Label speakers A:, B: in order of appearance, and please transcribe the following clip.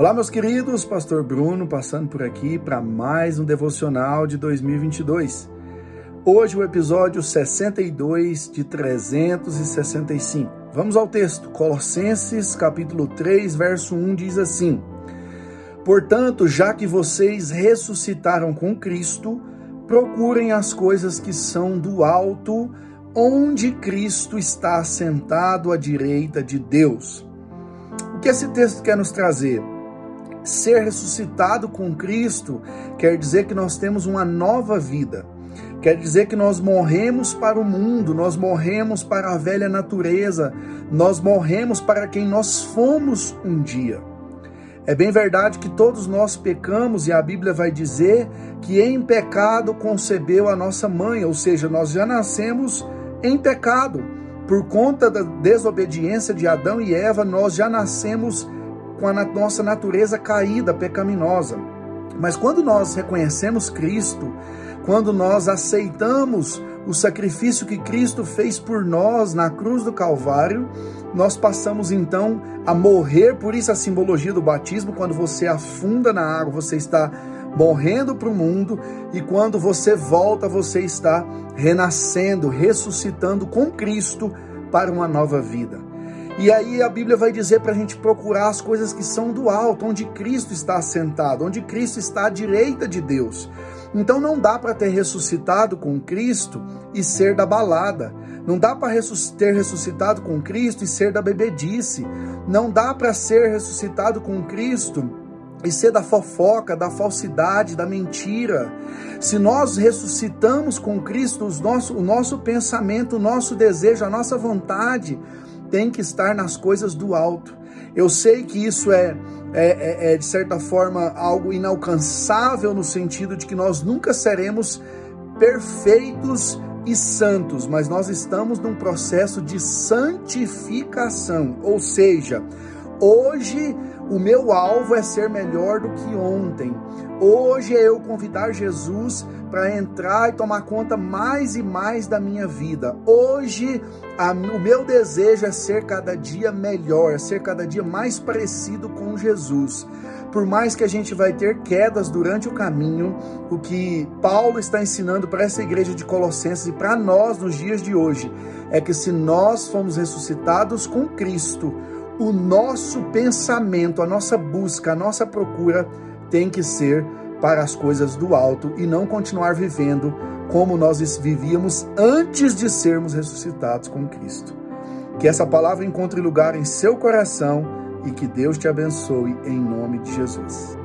A: Olá, meus queridos, Pastor Bruno passando por aqui para mais um devocional de 2022. Hoje o episódio 62 de 365. Vamos ao texto. Colossenses, capítulo 3, verso 1 diz assim: Portanto, já que vocês ressuscitaram com Cristo, procurem as coisas que são do alto, onde Cristo está assentado à direita de Deus. O que esse texto quer nos trazer? Ser ressuscitado com Cristo quer dizer que nós temos uma nova vida. Quer dizer que nós morremos para o mundo, nós morremos para a velha natureza, nós morremos para quem nós fomos um dia. É bem verdade que todos nós pecamos e a Bíblia vai dizer que em pecado concebeu a nossa mãe, ou seja, nós já nascemos em pecado. Por conta da desobediência de Adão e Eva, nós já nascemos com a nossa natureza caída, pecaminosa. Mas quando nós reconhecemos Cristo, quando nós aceitamos o sacrifício que Cristo fez por nós na cruz do Calvário, nós passamos então a morrer, por isso a simbologia do batismo, quando você afunda na água, você está morrendo para o mundo, e quando você volta, você está renascendo, ressuscitando com Cristo para uma nova vida. E aí a Bíblia vai dizer para a gente procurar as coisas que são do alto, onde Cristo está assentado, onde Cristo está à direita de Deus. Então não dá para ter ressuscitado com Cristo e ser da balada. Não dá para ter ressuscitado com Cristo e ser da bebedice. Não dá para ser ressuscitado com Cristo e ser da fofoca, da falsidade, da mentira. Se nós ressuscitamos com Cristo, nosso, o nosso pensamento, o nosso desejo, a nossa vontade tem que estar nas coisas do alto. Eu sei que isso é, é, é, é, de certa forma algo inalcançável no sentido de que nós nunca seremos perfeitos e santos, mas nós estamos num processo de santificação, ou seja, hoje o meu alvo é ser melhor do que ontem. Hoje é eu convidar Jesus para entrar e tomar conta mais e mais da minha vida. Hoje, a, o meu desejo é ser cada dia melhor, é ser cada dia mais parecido com Jesus. Por mais que a gente vai ter quedas durante o caminho, o que Paulo está ensinando para essa igreja de Colossenses e para nós nos dias de hoje é que se nós fomos ressuscitados com Cristo, o nosso pensamento, a nossa busca, a nossa procura tem que ser para as coisas do alto e não continuar vivendo como nós vivíamos antes de sermos ressuscitados com Cristo. Que essa palavra encontre lugar em seu coração e que Deus te abençoe em nome de Jesus.